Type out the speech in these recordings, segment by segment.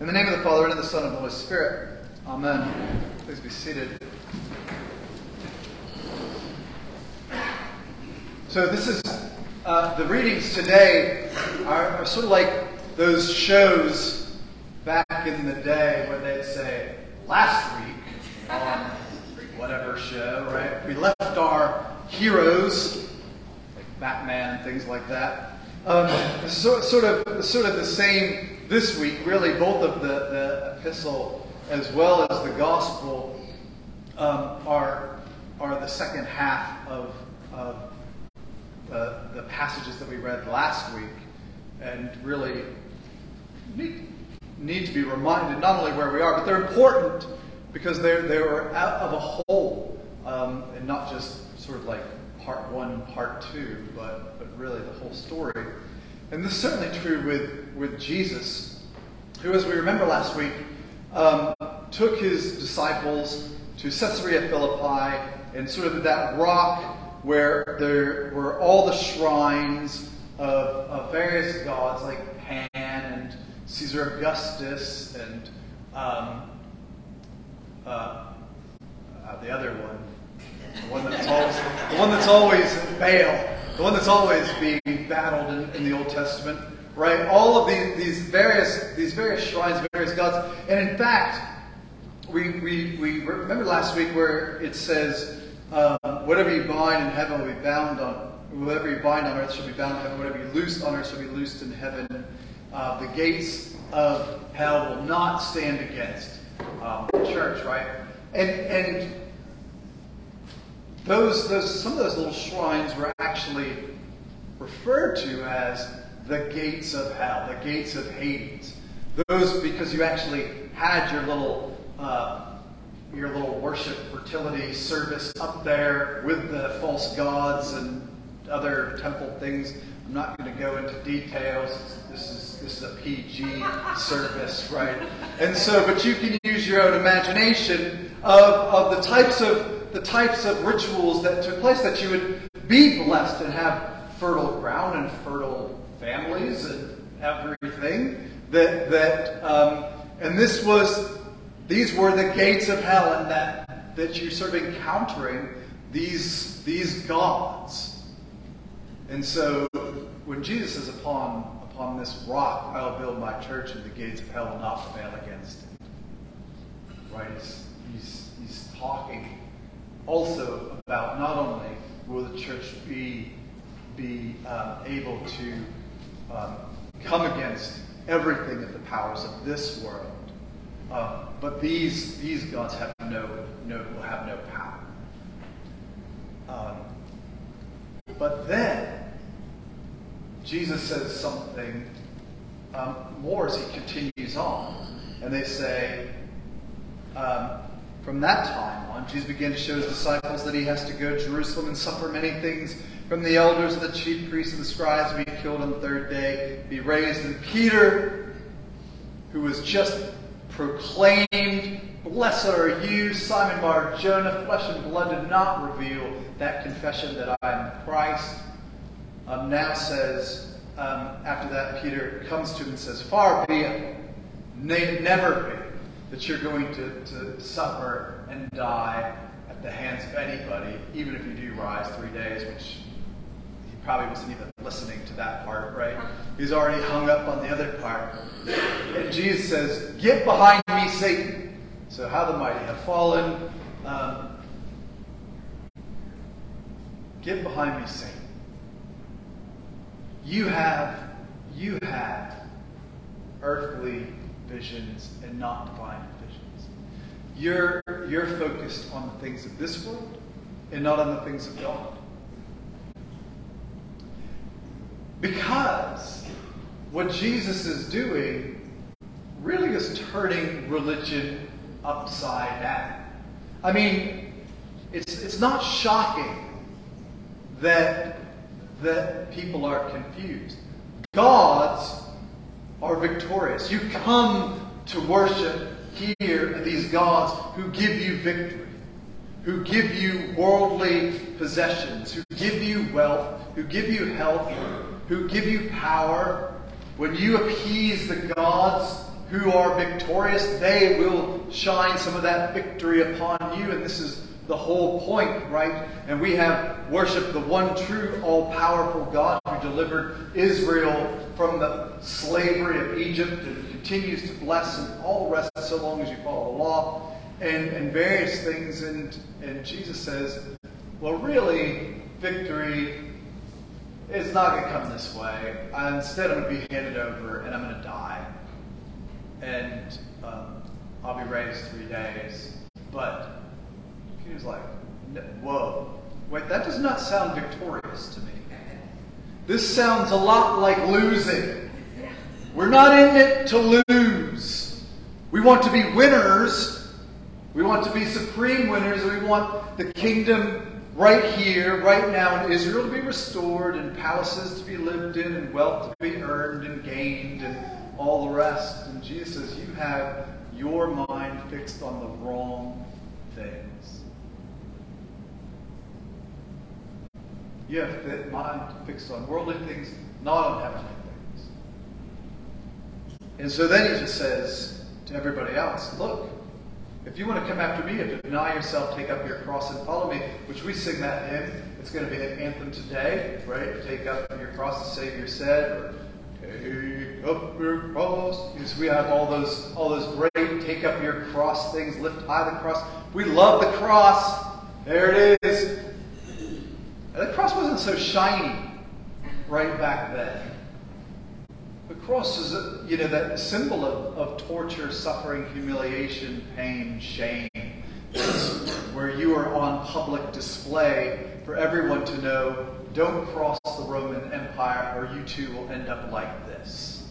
In the name of the Father, and of the Son, and of the Holy Spirit. Amen. Please be seated. So, this is uh, the readings today are, are, sort of like those shows back in the day where they'd say, last week on whatever show, right? We left our heroes, like Batman and things like that. Um, so, sort of, sort of the same this week. Really, both of the, the epistle as well as the gospel um, are are the second half of, of the, the passages that we read last week, and really need, need to be reminded not only where we are, but they're important because they're they're out of a whole, um, and not just sort of like part one, part two, but but really the whole story. And this is certainly true with, with Jesus, who, as we remember last week, um, took his disciples to Caesarea Philippi and sort of that rock where there were all the shrines of, of various gods like Pan and Caesar Augustus and um, uh, uh, the other one, the one that's always, the one that's always Baal the one that's always being battled in, in the Old Testament, right? All of these, these various these various shrines, various gods, and in fact, we we, we remember last week where it says, um, "Whatever you bind in heaven will be bound on." Whatever you bind on earth shall be bound in heaven. Whatever you loose on earth shall be loosed in heaven. Uh, the gates of hell will not stand against um, the church, right? And and those, those, some of those little shrines were actually referred to as the gates of hell, the gates of Hades. Those because you actually had your little uh, your little worship fertility service up there with the false gods and other temple things. I'm not going to go into details. This is this is a PG service, right? And so, but you can use your own imagination of, of the types of the types of rituals that took place, that you would be blessed and have fertile ground and fertile families and everything. That that um, and this was these were the gates of hell, and that that you're sort of encountering these these gods. And so when Jesus says, "Upon upon this rock I'll build my church, and the gates of hell will not prevail against it," right? He's, he's, he's talking also about not only will the church be, be um, able to um, come against everything of the powers of this world, um, but these, these gods have no, no, will have no power. Um, but then, Jesus says something um, more as he continues on. And they say, um, from that time Jesus began to show his disciples that he has to go to Jerusalem and suffer many things from the elders and the chief priests and the scribes, be killed on the third day, be raised. And Peter, who was just proclaimed, Blessed are you, Simon Bar Jonah, flesh and blood did not reveal that confession that I am Christ. Um, now says, um, after that, Peter comes to him and says, Far be it, never be that you're going to, to suffer and die at the hands of anybody, even if you do rise three days, which he probably wasn't even listening to that part, right? He's already hung up on the other part. And Jesus says, Get behind me, Satan. So, how the mighty have fallen. Um, Get behind me, Satan. You have, you have earthly visions and not divine visions. You're, you're focused on the things of this world and not on the things of God. Because what Jesus is doing really is turning religion upside down. I mean, it's, it's not shocking that, that people are confused. Gods are victorious. You come to worship here these gods who give you victory, who give you worldly possessions, who give you wealth, who give you health, who give you power. When you appease the gods who are victorious, they will shine some of that victory upon you. And this is the whole point, right? And we have worshiped the one true, all powerful God delivered Israel from the slavery of Egypt and continues to bless and all the rest so long as you follow the law and, and various things. And, and Jesus says, well, really, victory is not going to come this way. instead, I'm going to be handed over and I'm going to die. And um, I'll be raised three days. But he was like, whoa, wait, that does not sound victorious to me. This sounds a lot like losing. We're not in it to lose. We want to be winners. We want to be supreme winners. We want the kingdom right here, right now in Israel to be restored, and palaces to be lived in, and wealth to be earned and gained, and all the rest. And Jesus says, You have your mind fixed on the wrong things. You have the mind fixed on worldly things, not on heavenly things. And so then he just says to everybody else, Look, if you want to come after me and deny yourself, take up your cross and follow me, which we sing that hymn. It's going to be an anthem today, right? Take up your cross, the Savior said, or take up your cross. Because we have all those, all those great take up your cross things, lift high the cross. We love the cross. There it is. The cross wasn't so shiny right back then. The cross is, a, you know, that symbol of, of torture, suffering, humiliation, pain, shame. Where you are on public display for everyone to know, don't cross the Roman Empire or you too will end up like this.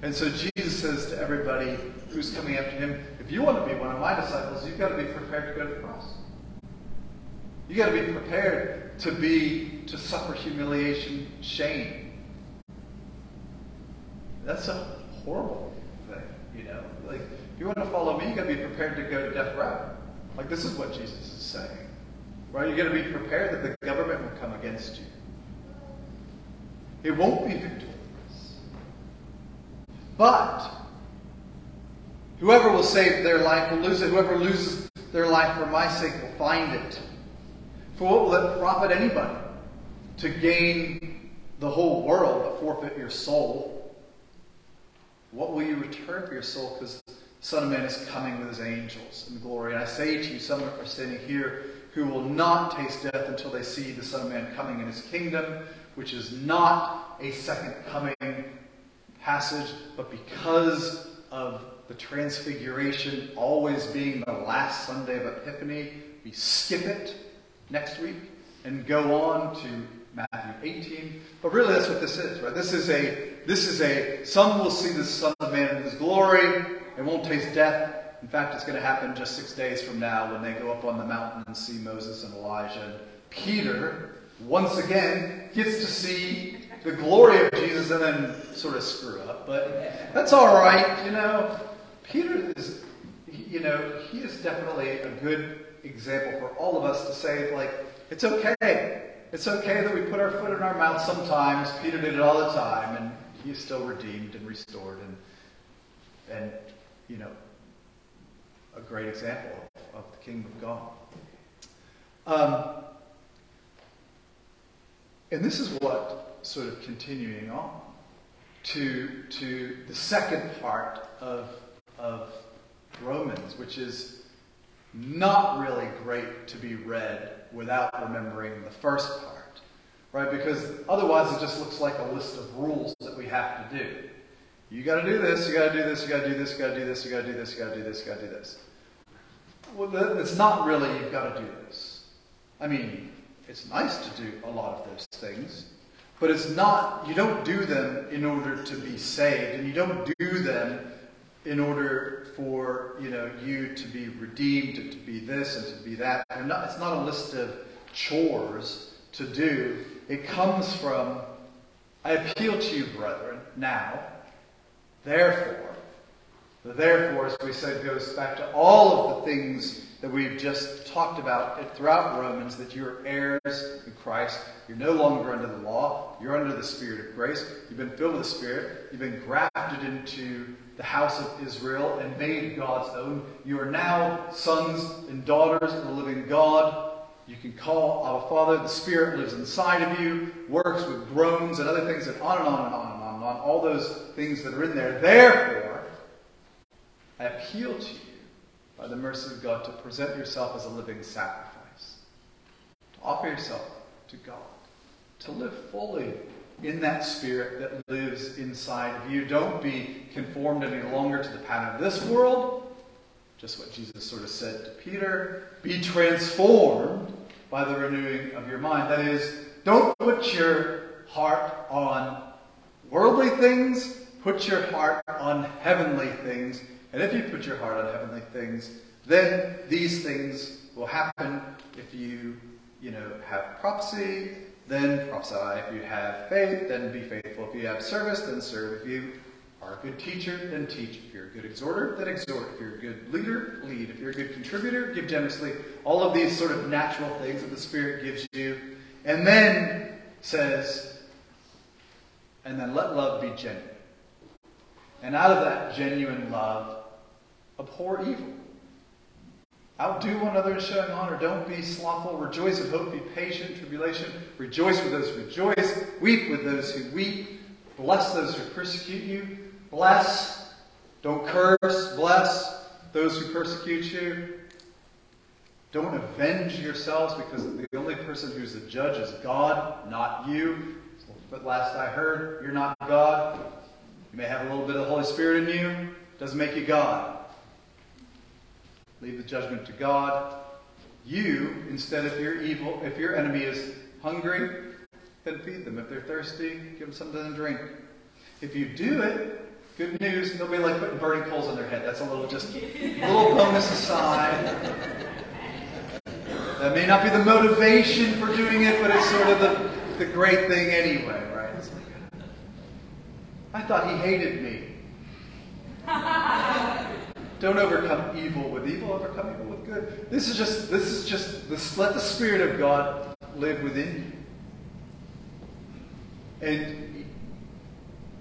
And so Jesus says to everybody who's coming after him, if you want to be one of my disciples, you've got to be prepared to go to the cross. You've got to be prepared to be, to suffer humiliation, shame, that's a horrible thing, you know. Like, if you want to follow me, you got to be prepared to go to death row. Like, this is what Jesus is saying, right? You got to be prepared that the government will come against you. It won't be victorious. But whoever will save their life will lose it. Whoever loses their life for my sake will find it. For what will it profit anybody to gain the whole world but forfeit your soul? What will you return for your soul? Because the Son of Man is coming with his angels in glory. And I say to you, some are standing here who will not taste death until they see the Son of Man coming in his kingdom, which is not a second coming passage, but because of the transfiguration always being the last Sunday of Epiphany, we skip it next week and go on to Matthew 18. But really that's what this is, right? This is a this is a some will see the Son of Man in his glory and won't taste death. In fact, it's going to happen just six days from now when they go up on the mountain and see Moses and Elijah. Peter, once again, gets to see the glory of Jesus and then sort of screw up. But that's all right, you know. Peter is, you know, he is definitely a good example for all of us to say, like, it's okay. It's okay that we put our foot in our mouth sometimes. Peter did it all the time, and he's still redeemed and restored and, and you know, a great example of, the kingdom of God. Um, and this is what sort of continuing on to, to the second part of, of Romans, which is not really great to be read without remembering the first part, right? Because otherwise it just looks like a list of rules that we have to do. You got to do this, you got to do this, you got to do this, you got to do this, you got to do this, you got to do this, you got to do this. Well, it's not really you've got to do this. I mean, it's nice to do a lot of those things, but it's not, you don't do them in order to be saved, and you don't do them in order for you know you to be redeemed and to be this and to be that. Not, it's not a list of chores to do. It comes from I appeal to you, brethren, now, therefore. The therefore, as we said, goes back to all of the things that we've just talked about throughout Romans that you're heirs in Christ. You're no longer under the law. You're under the Spirit of grace. You've been filled with the Spirit. You've been grafted into the house of Israel and made God's own. You are now sons and daughters of the living God. You can call our Father. The Spirit lives inside of you, works with groans and other things, and on and on and on and on and on. All those things that are in there. Therefore, I appeal to you by the mercy of God to present yourself as a living sacrifice, to offer yourself to God, to live fully in that spirit that lives inside of you. Don't be conformed any longer to the pattern of this world. Just what Jesus sort of said to Peter. Be transformed by the renewing of your mind. That is, don't put your heart on worldly things, put your heart on heavenly things. And if you put your heart on heavenly things, then these things will happen if you, you know, have prophecy, then prophesy. If you have faith, then be faithful. If you have service, then serve. If you are a good teacher, then teach. If you're a good exhorter, then exhort. If you're a good leader, lead. If you're a good contributor, give generously. All of these sort of natural things that the Spirit gives you. And then says, and then let love be genuine. And out of that genuine love, abhor evil. Outdo one another in showing honor. Don't be slothful. Rejoice in hope. Be patient. Tribulation. Rejoice with those who rejoice. Weep with those who weep. Bless those who persecute you. Bless. Don't curse. Bless those who persecute you. Don't avenge yourselves because the only person who's the judge is God, not you. But last I heard, you're not God. You may have a little bit of the Holy Spirit in you. Doesn't make you God. Leave the judgment to God. You, instead, if you're evil, if your enemy is hungry, then feed them. If they're thirsty, give them something to drink. If you do it, good news, be like putting burning coals on their head. That's a little just a little bonus aside. That may not be the motivation for doing it, but it's sort of the, the great thing anyway, right? Like, I thought he hated me. Don't overcome evil with evil, overcome evil with good. This is just, this is just, this, let the Spirit of God live within you. And,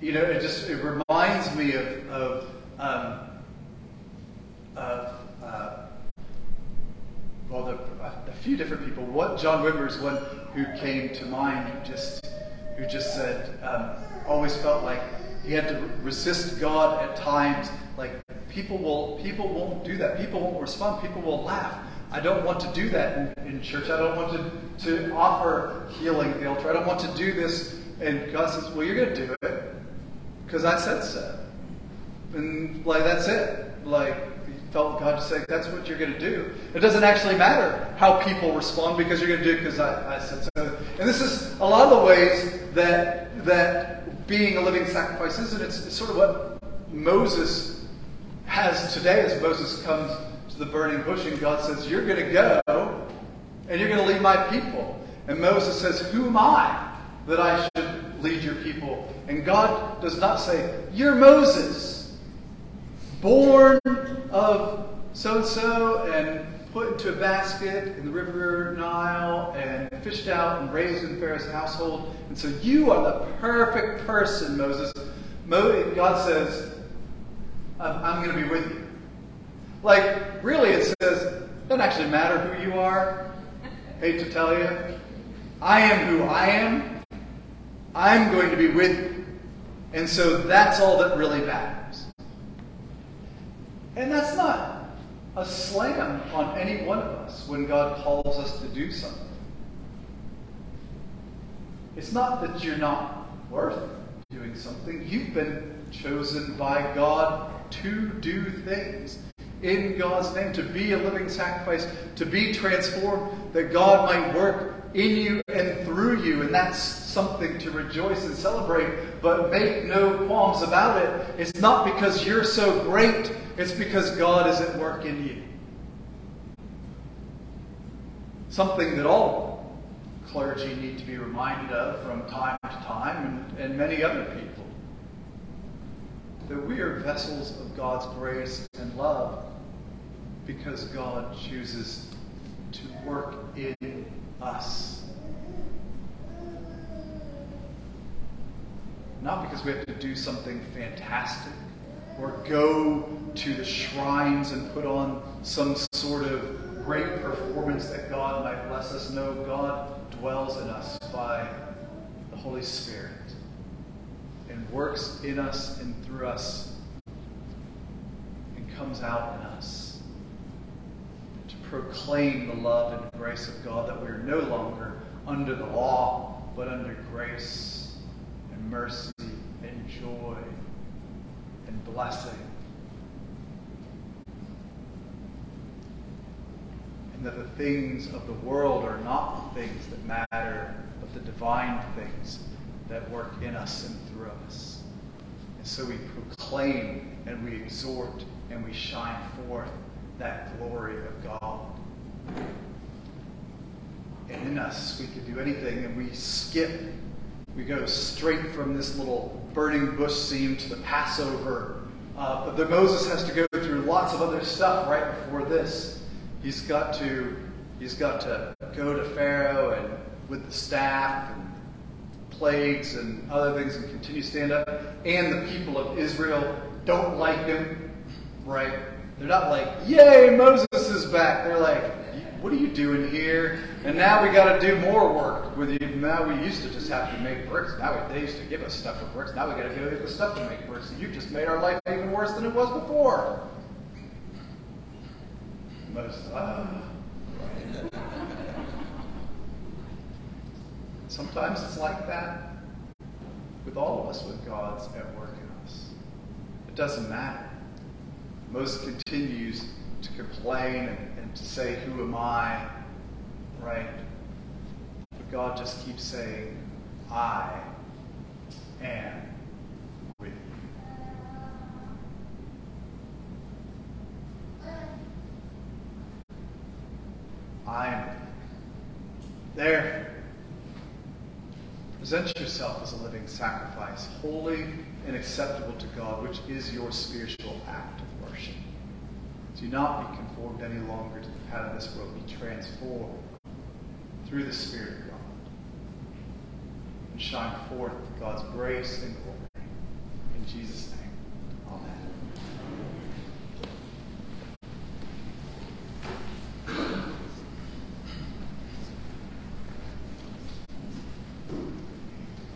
you know, it just, it reminds me of, of, um, of uh, well, the, a few different people. What John Wimber is one who came to mind, who just, who just said, um, always felt like he had to resist God at times, like people will people won't do that. People won't respond. People will laugh. I don't want to do that in, in church. I don't want to, to offer healing the altar. I don't want to do this. And God says, Well, you're going to do it because I said so. And like that's it. Like he felt God to say that's what you're going to do. It doesn't actually matter how people respond because you're going to do it because I, I said so. And this is a lot of the ways that that being a living sacrifice is, and it's, it's sort of what Moses has today as Moses comes to the burning bush and God says, You're going to go and you're going to lead my people. And Moses says, Who am I that I should lead your people? And God does not say, You're Moses, born of so and so and put into a basket in the river Nile and fished out and raised in Pharaoh's household. And so you are the perfect person, Moses. God says, I'm going to be with you. Like, really, it says, it doesn't actually matter who you are. Hate to tell you. I am who I am. I'm going to be with you. And so that's all that really matters. And that's not a slam on any one of us when God calls us to do something. It's not that you're not worth doing something. You've been chosen by God to do things in God's name, to be a living sacrifice, to be transformed, that God might work in you and through you. And that's something to rejoice and celebrate. But make no qualms about it. It's not because you're so great, it's because God is at work in you. Something that all clergy need to be reminded of from time to time, and, and many other people that we are vessels of God's grace and love. because God chooses to work in us. Not because we have to do something fantastic or go to the shrines and put on some sort of great performance that God might bless us. No, God dwells in us by the Holy Spirit and works in us and through us and comes out in us to proclaim the love and grace of God that we are no longer under the law, but under grace and mercy and joy and blessing. And that the things of the world are not the things that matter, but the divine things that work in us and through us. And so we proclaim and we exhort and we shine forth that glory of God. And in us, we can do anything and we skip. We go straight from this little burning bush scene to the Passover. Uh, but the Moses has to go through lots of other stuff right before this. He's got to he's got to go to Pharaoh and with the staff and plagues and other things and continue to stand up. And the people of Israel don't like him, right? They're not like, yay, Moses is back. They're like, what are you doing here? And now we got to do more work with you. Now we used to just have to make bricks. Now they used to give us stuff for bricks. Now we got to get the stuff to make bricks. You just made our life even worse than it was before. Moses, ah. Sometimes it's like that with all of us with God's at work in us. It doesn't matter. Moses continues to complain and, and to say, Who am I? Right? But God just keeps saying, I am with you. I am with you. Therefore, Present yourself as a living sacrifice, holy and acceptable to God, which is your spiritual act of worship. Do not be conformed any longer to the pattern of this world. Be transformed through the Spirit of God. And shine forth God's grace and glory. In Jesus' name.